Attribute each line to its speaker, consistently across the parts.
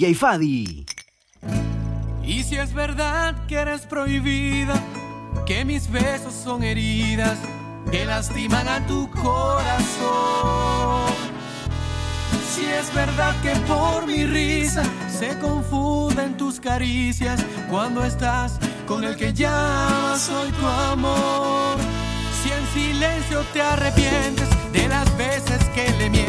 Speaker 1: DJ Fadi.
Speaker 2: Y si es verdad que eres prohibida, que mis besos son heridas, que lastiman a tu corazón. Si es verdad que por mi risa se confunden tus caricias cuando estás con el que ya soy tu amor. Si en silencio te arrepientes de las veces que le mientes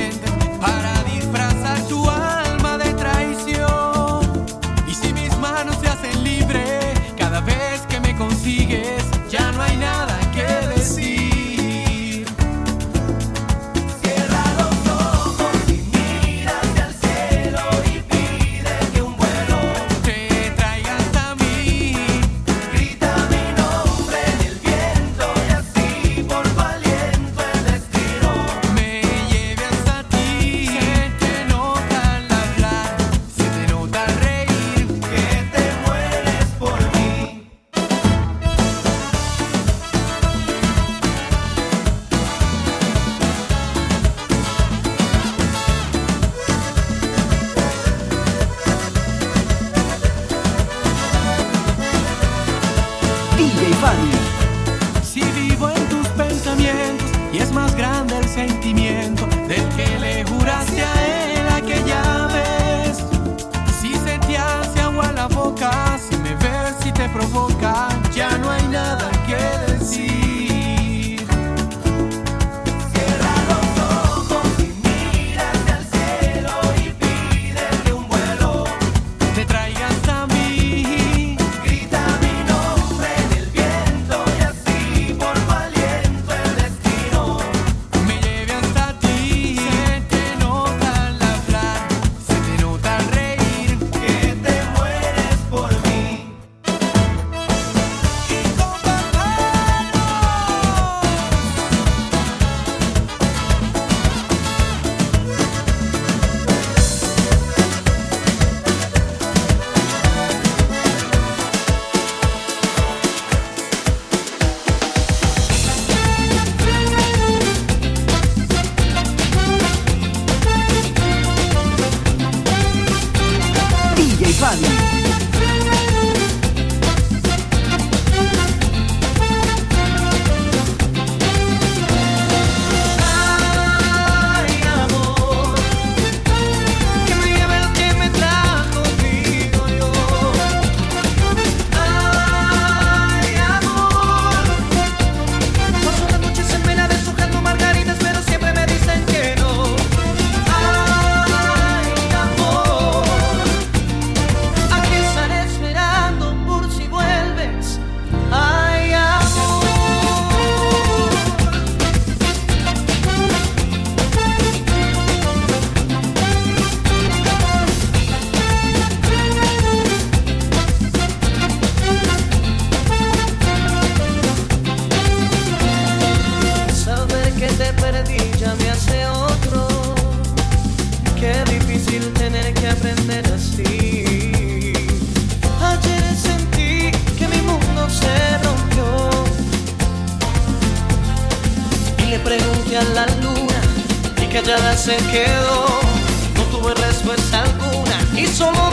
Speaker 2: callada se quedó, no tuve respuesta alguna y solo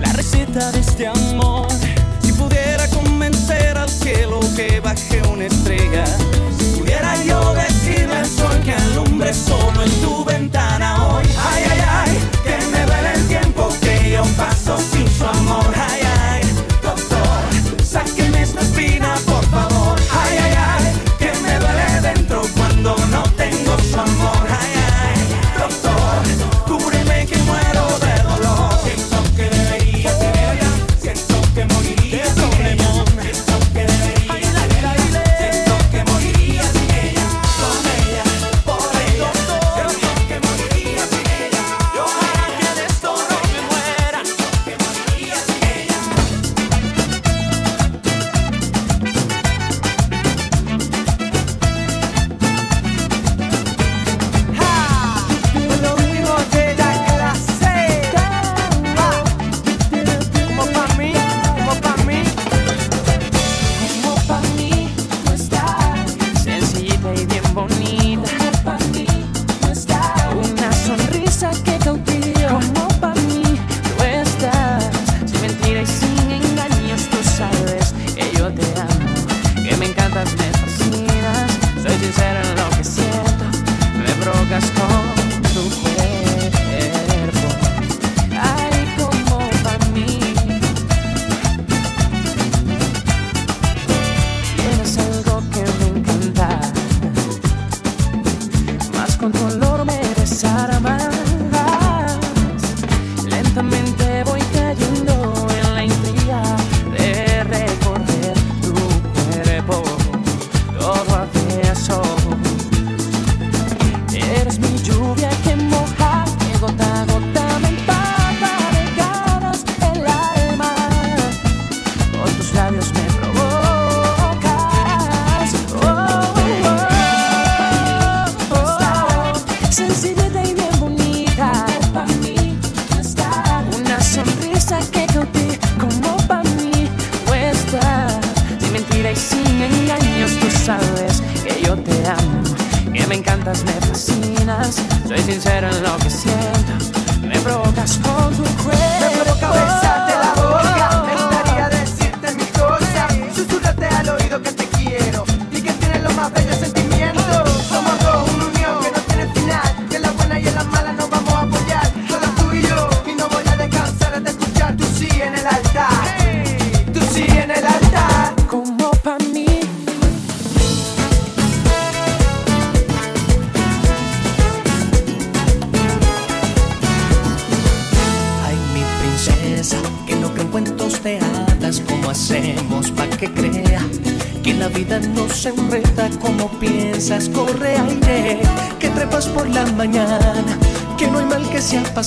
Speaker 3: la receta de este amor. Si pudiera convencer al cielo que baje una estrella. Si pudiera yo decirle al sol que alumbre solo en tu ventana hoy. Ay, ay, ay,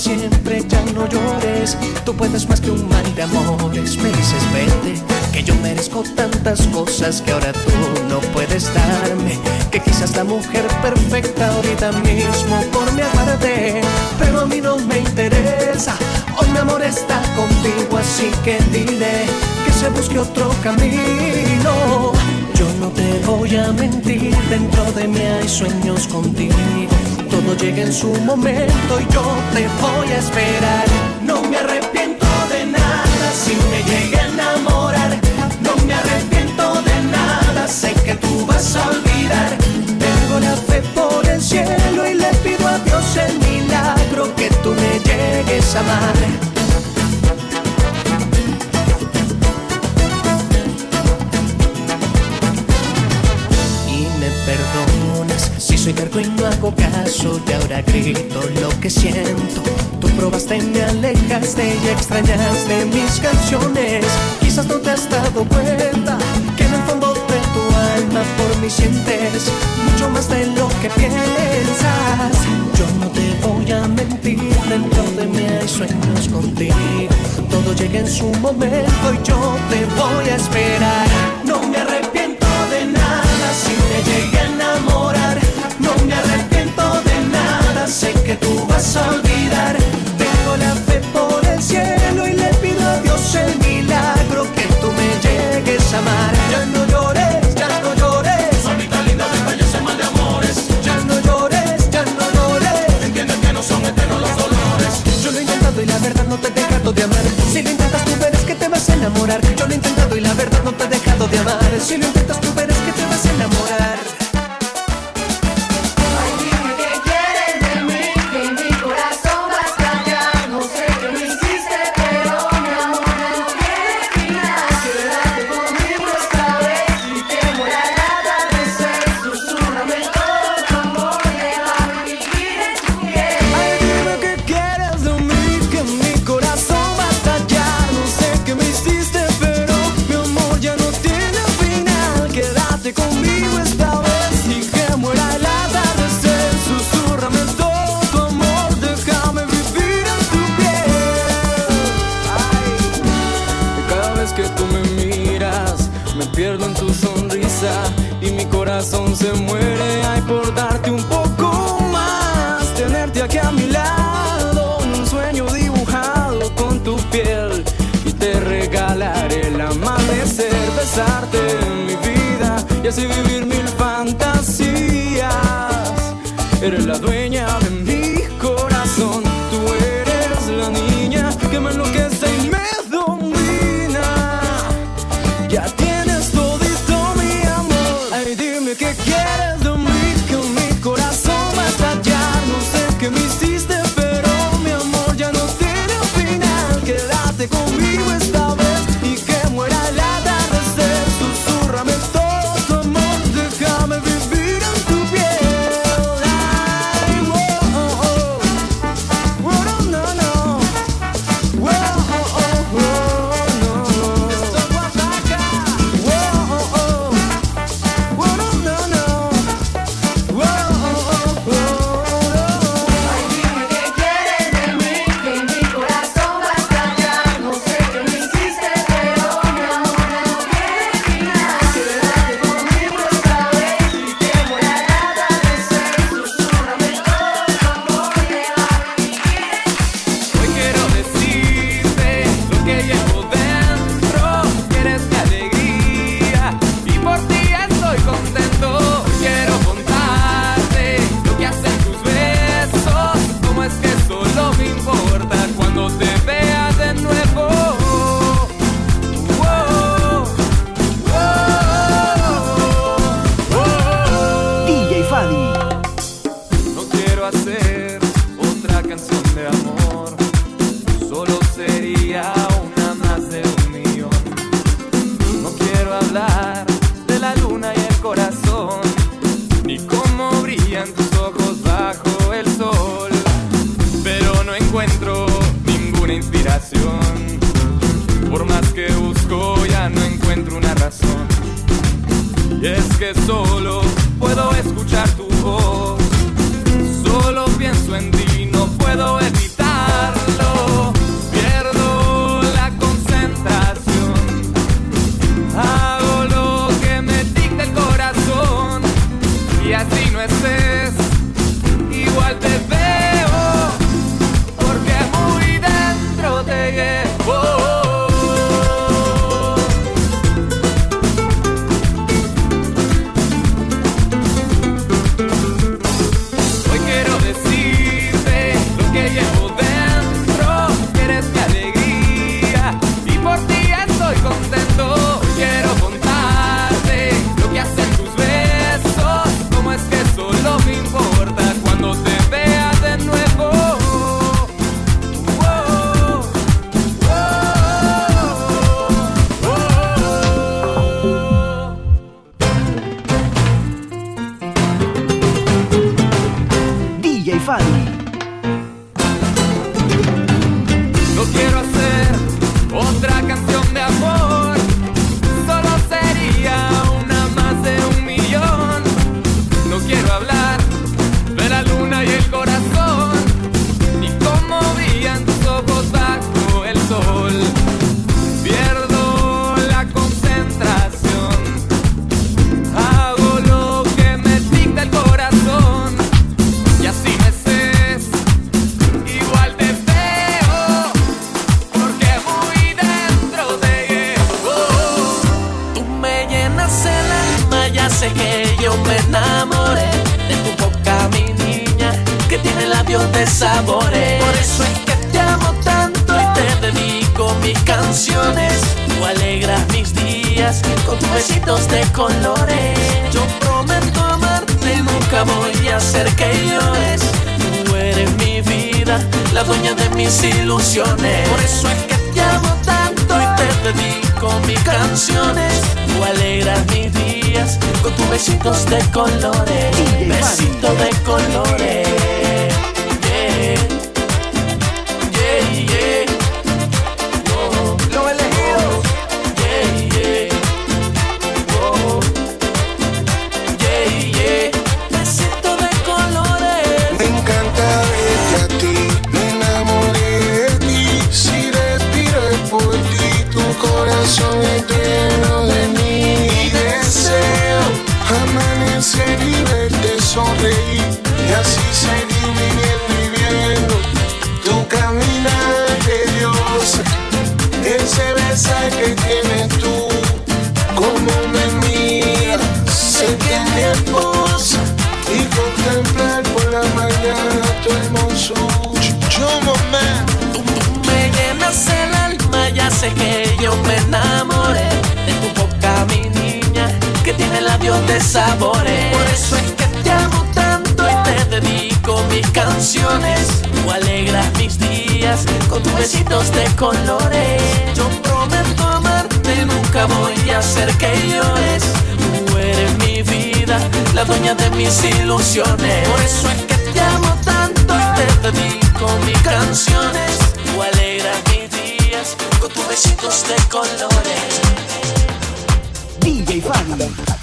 Speaker 4: siempre, ya no llores, tú puedes más que un mal de amores, me dices vete, que yo merezco tantas cosas que ahora tú no puedes darme, que quizás la mujer perfecta ahorita mismo por mi aguarde, pero a mí no me interesa, hoy mi amor está contigo, así que dile que se busque otro camino. Yo no te voy a mentir, dentro de mí hay sueños contigo. Llega en su momento y yo te voy a esperar. No me arrepiento de nada si me llegué a enamorar. No me arrepiento de nada, sé que tú vas a olvidar. Tengo la fe por el cielo y le pido a Dios el milagro que tú me llegues a amar. Soy terco y no hago caso y ahora grito lo que siento. Tú probaste y me alejaste y extrañaste mis canciones. Quizás no te has dado cuenta que en el fondo de tu alma por mí sientes mucho más de lo que piensas. Yo no te voy a mentir, dentro de mí hay sueños contigo. Todo llega en su momento y yo te voy a esperar. No me arrepiento
Speaker 5: Senin kıtasın corazón es
Speaker 6: lleno de
Speaker 7: sabores. Por eso es que te amo tanto y te dedico mis canciones. Tú alegras mis días con tus besitos de colores. Yo prometo amarte, nunca voy a hacer que llores. Tú eres mi vida, la dueña de mis ilusiones. Por eso es que te amo tanto y te dedico mis canciones. Tú alegras mis días con tus besitos de colores.
Speaker 1: DJ
Speaker 8: Fanny.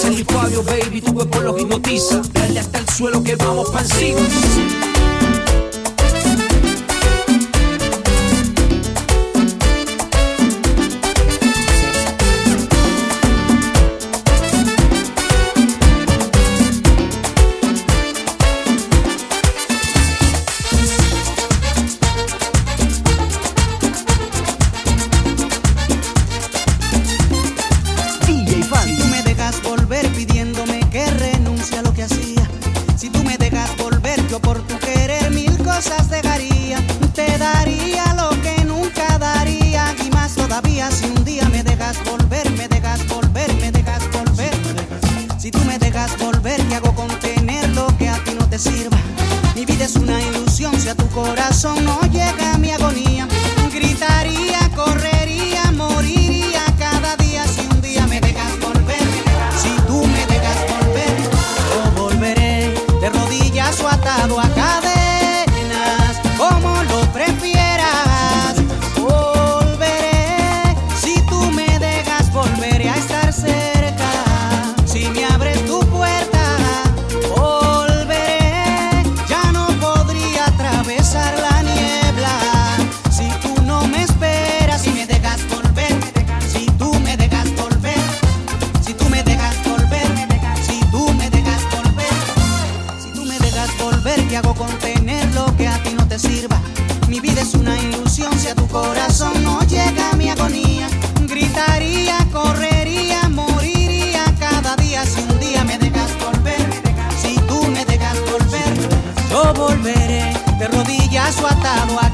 Speaker 8: ese licuadio, baby, tu
Speaker 9: cuerpo los hipnotiza. Dale hasta el suelo que vamos pa' encima.
Speaker 10: sua tá no
Speaker 11: ar.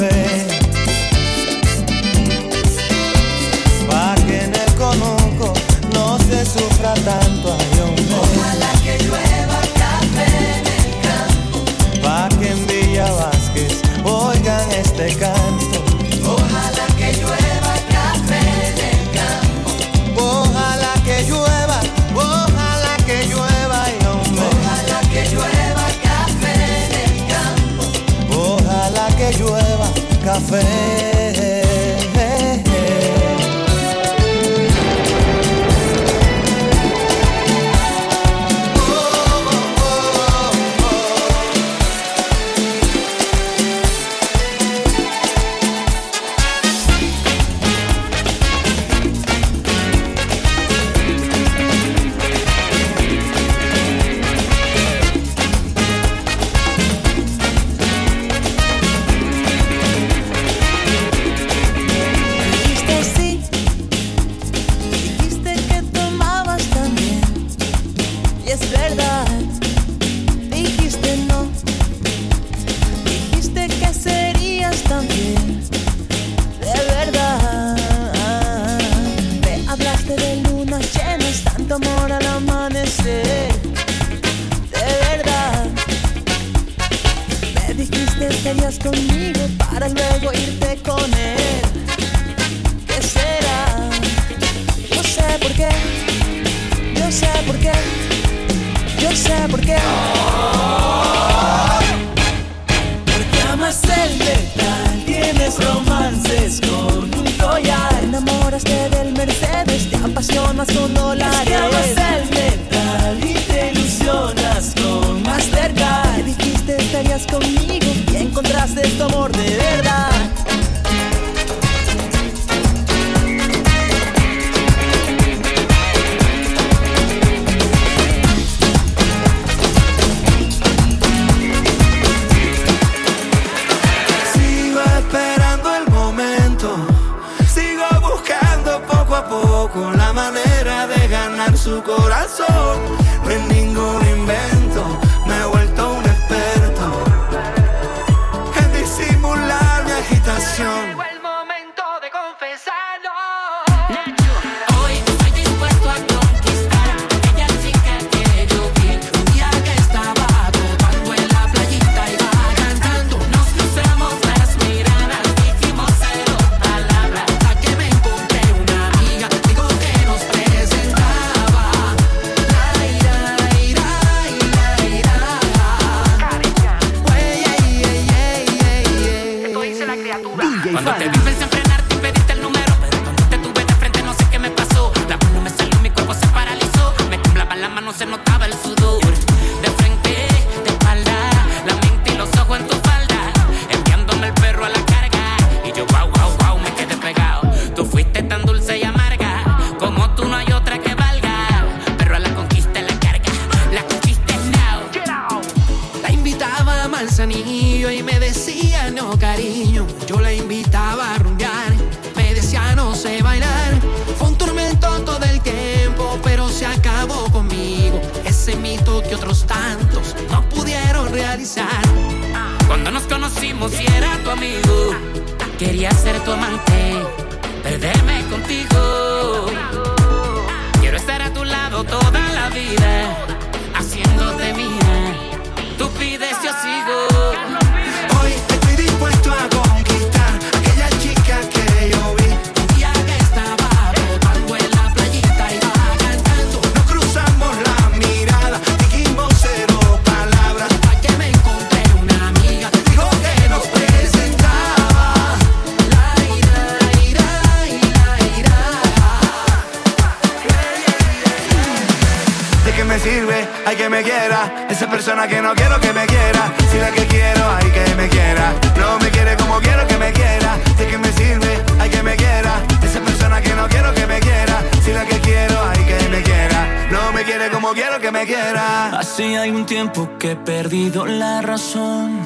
Speaker 11: nothing por qué. Porque amas el metal, tienes romances con un collar. Te enamoraste del Mercedes, te apasionas con dólares.
Speaker 3: Es que amas el
Speaker 11: metal y te ilusionas con Mastercard. Te dijiste estarías conmigo y encontraste tu amor de verdad.
Speaker 12: mismo si era tu amigo. Quería ser tu amante, perderme contigo. Quiero estar a tu lado toda la vida
Speaker 13: tiempo que he perdido la razón.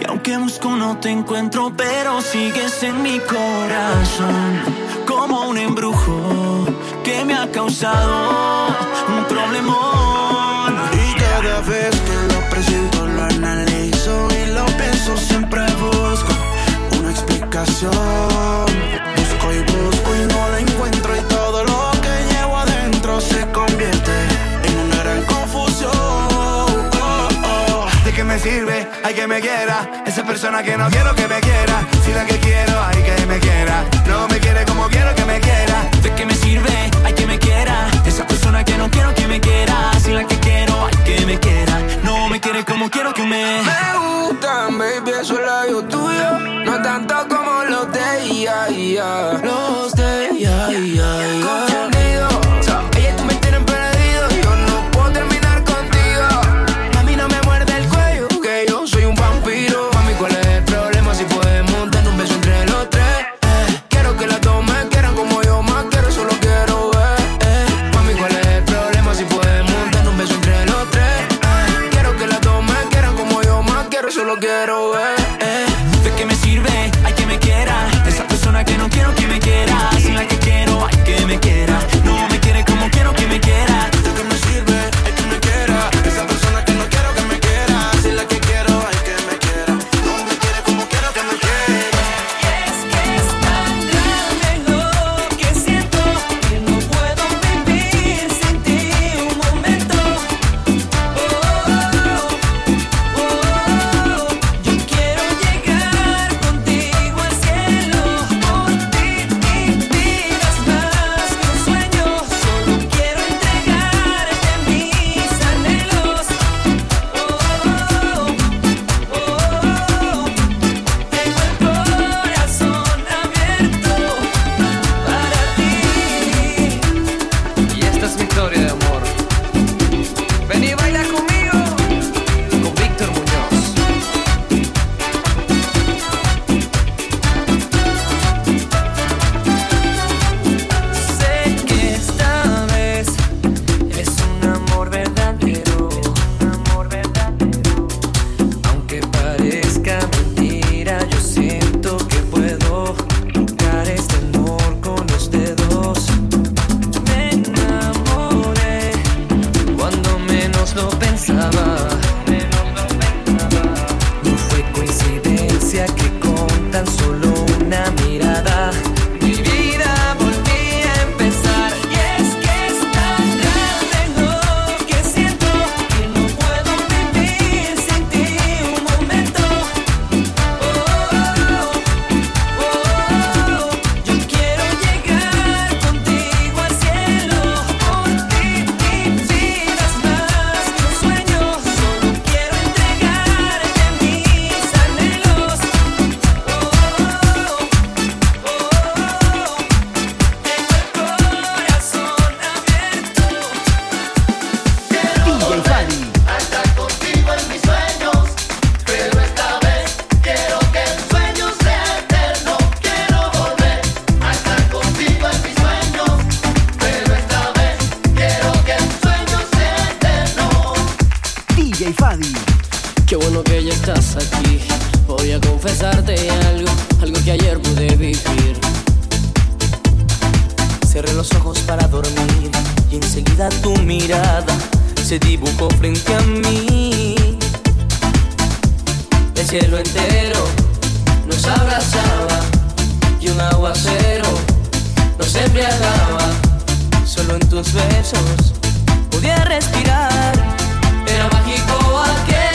Speaker 13: Y aunque busco no te encuentro, pero sigues en mi corazón. Como un embrujo que me ha causado un problemón.
Speaker 14: Y cada vez que lo presento, lo analizo y lo pienso, siempre busco una explicación. sirve, hay que me quiera. Esa persona que no quiero que me quiera. Si la que quiero, hay que me quiera. No me quiere como quiero que me quiera.
Speaker 13: ¿De qué me sirve? Hay que me quiera. Esa persona que no quiero que me quiera. Si la que quiero, hay que me quiera. No me quiere como quiero que me.
Speaker 14: Me gustan, baby, eso es labios tuyo. No tanto como los de ella, yeah, yeah. Los
Speaker 13: de ella,
Speaker 7: yeah, cielo entero nos abrazaba y un aguacero nos embriagaba.
Speaker 13: Solo en tus besos podía respirar.
Speaker 7: Era mágico aquel.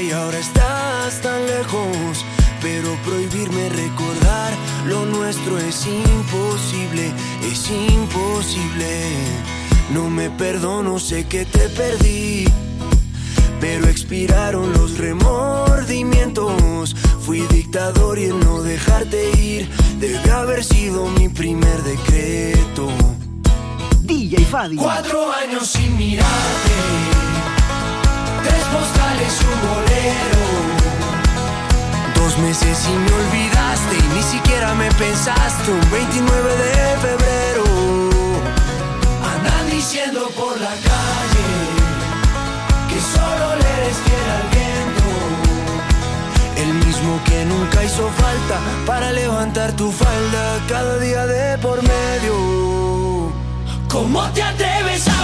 Speaker 7: y
Speaker 15: ahora estás tan lejos. Pero prohibirme recordar lo nuestro es imposible, es imposible. No me perdono, sé que te perdí. Pero expiraron los remordimientos. Fui dictador y en no dejarte ir debe haber sido mi primer decreto.
Speaker 1: DJ Fadi.
Speaker 12: Cuatro años sin mirarte. Es un bolero.
Speaker 15: Dos meses y me olvidaste y ni siquiera me pensaste un 29 de febrero.
Speaker 12: Andan diciendo por la calle que solo le eres fiel al viento.
Speaker 15: El mismo que nunca hizo falta para levantar tu falda cada día de por medio.
Speaker 12: ¿Cómo te atreves a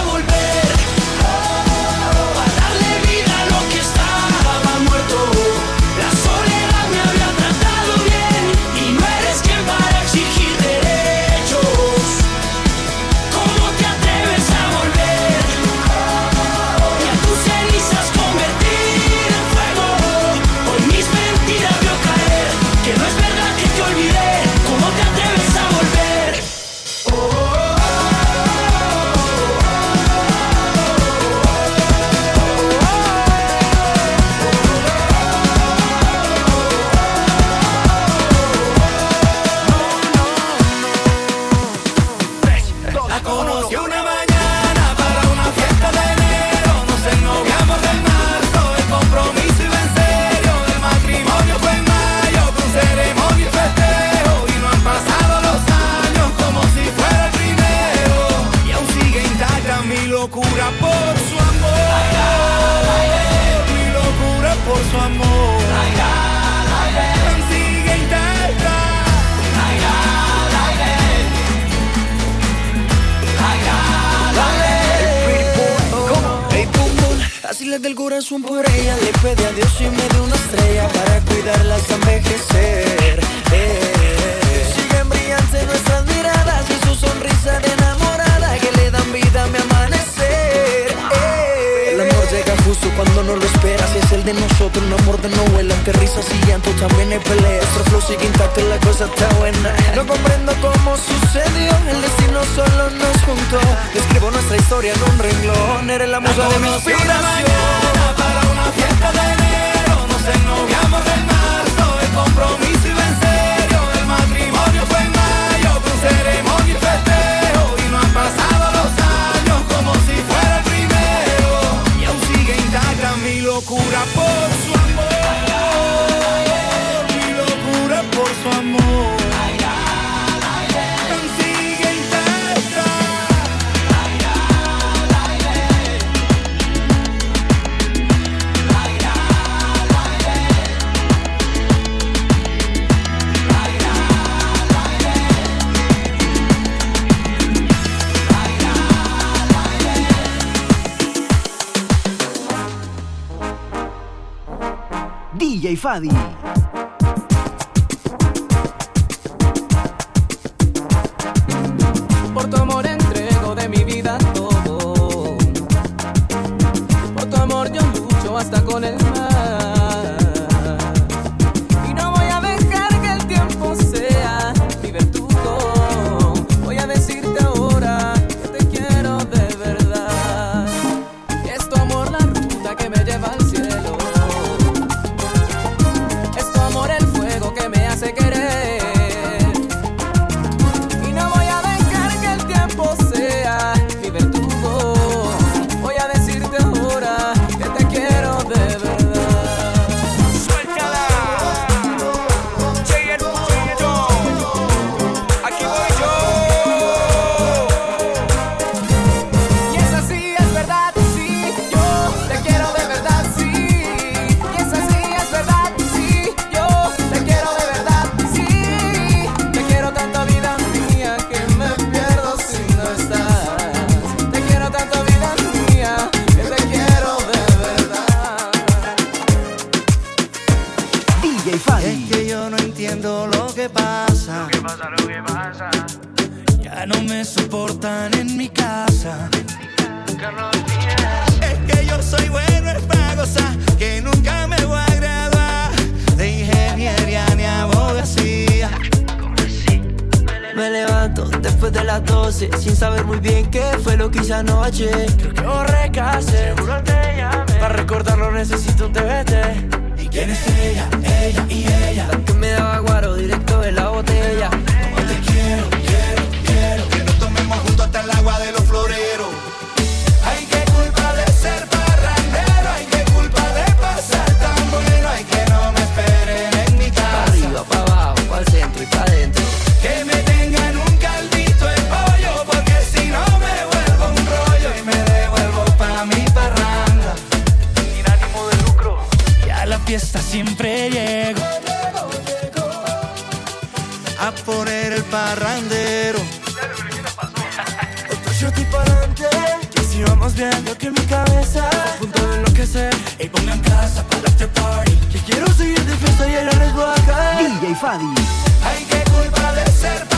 Speaker 12: Fadi. lo que
Speaker 15: pasa. Lo
Speaker 16: que
Speaker 17: pasa, lo que pasa. Ya no me soportan en mi casa.
Speaker 12: Es que yo soy bueno, es para que nunca me voy a graduar de ingeniería ni abogacía.
Speaker 3: Me levanto después de las 12 sin saber muy bien qué fue lo que hice anoche. Creo que borré Seguro te llamé. Para recordarlo necesito un TBT. ¿Y quién es ella? Ella y ella. La que me daba guaro directo de la botella.
Speaker 12: Como te quiero, quiero, quiero. Que nos tomemos juntos hasta el agua de los
Speaker 3: viendo que mi cabeza a punto de enloquecer. Y pongan casa para el after party. Que quiero seguir de fiesta y ahora les voy a caer.
Speaker 1: DJ Fadi.
Speaker 12: Ay, qué culpa de ser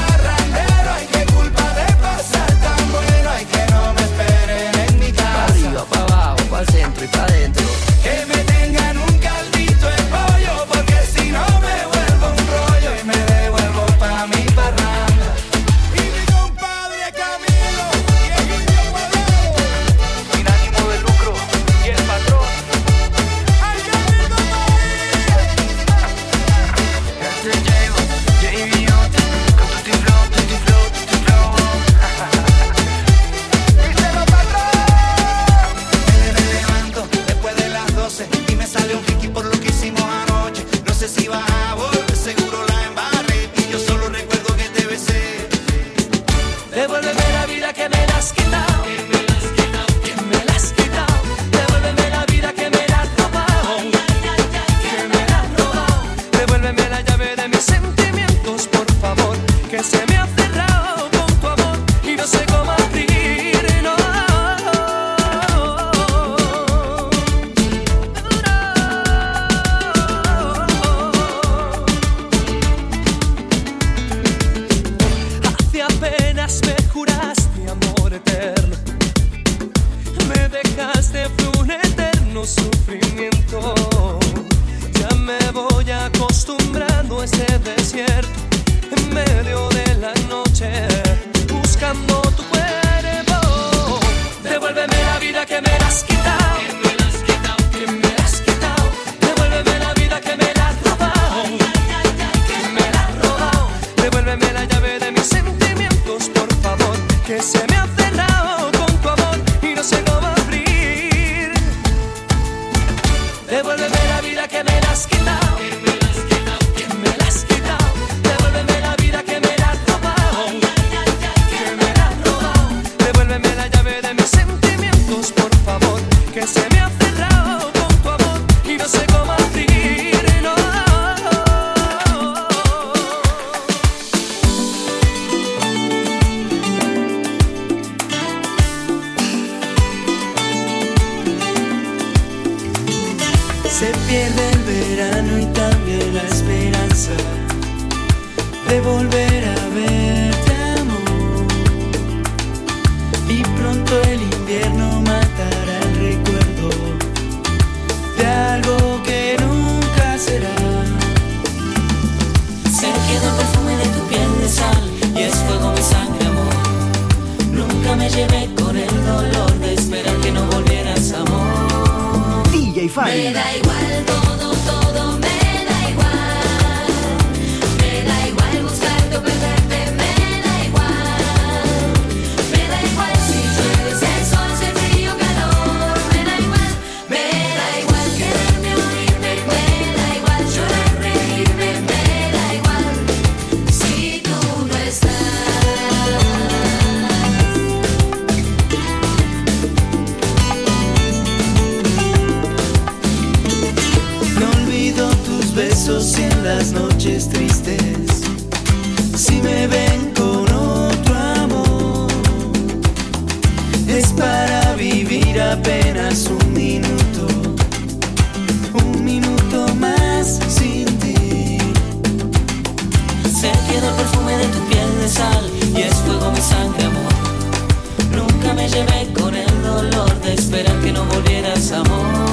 Speaker 3: pierde el verano y también la esperanza de volver a verte, amor. Y pronto el invierno matará el recuerdo de algo que nunca será.
Speaker 7: Se quedó el perfume de tu piel de sal y es fuego mi sangre, amor. Nunca me llevé con el dolor de esperar que no volvieras, amor.
Speaker 1: DJ Fadi.
Speaker 8: Me da igual
Speaker 3: las noches tristes. Si me ven con otro amor, es para vivir apenas un minuto, un minuto más sin ti.
Speaker 7: Se quedó el perfume de tu piel de sal y es fuego mi sangre, amor. Nunca me llevé con el dolor de esperar
Speaker 8: es amor.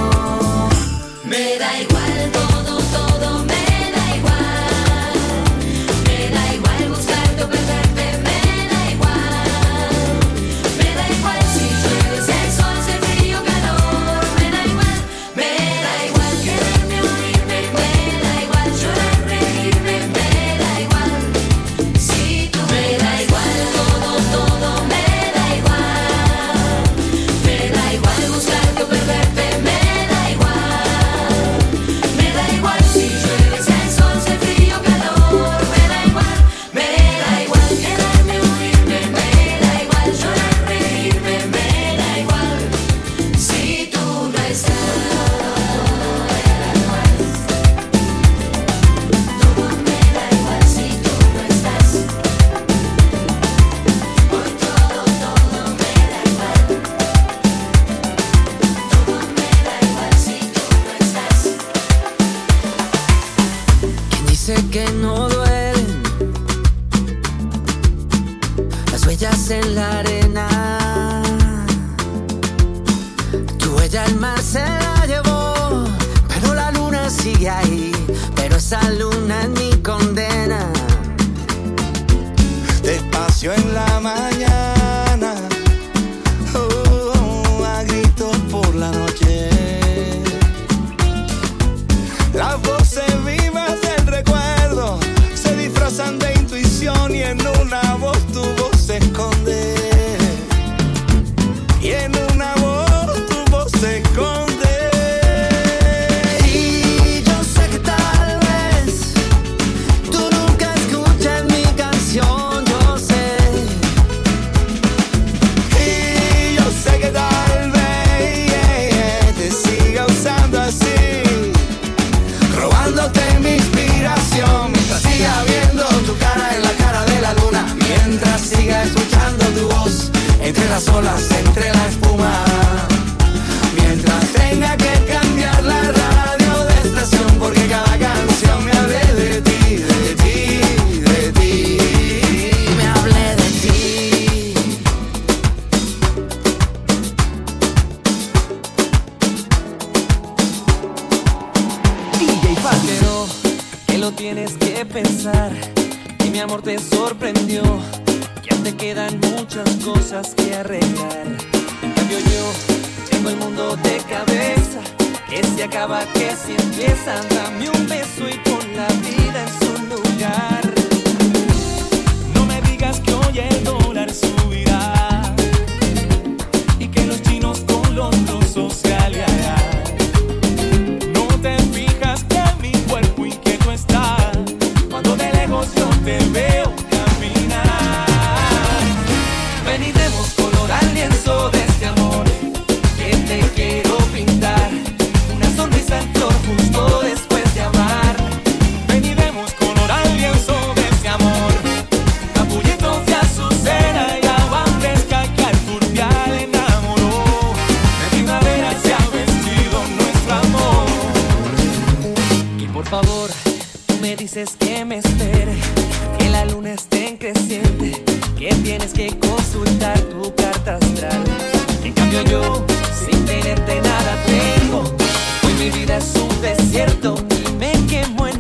Speaker 18: Entre las
Speaker 8: y me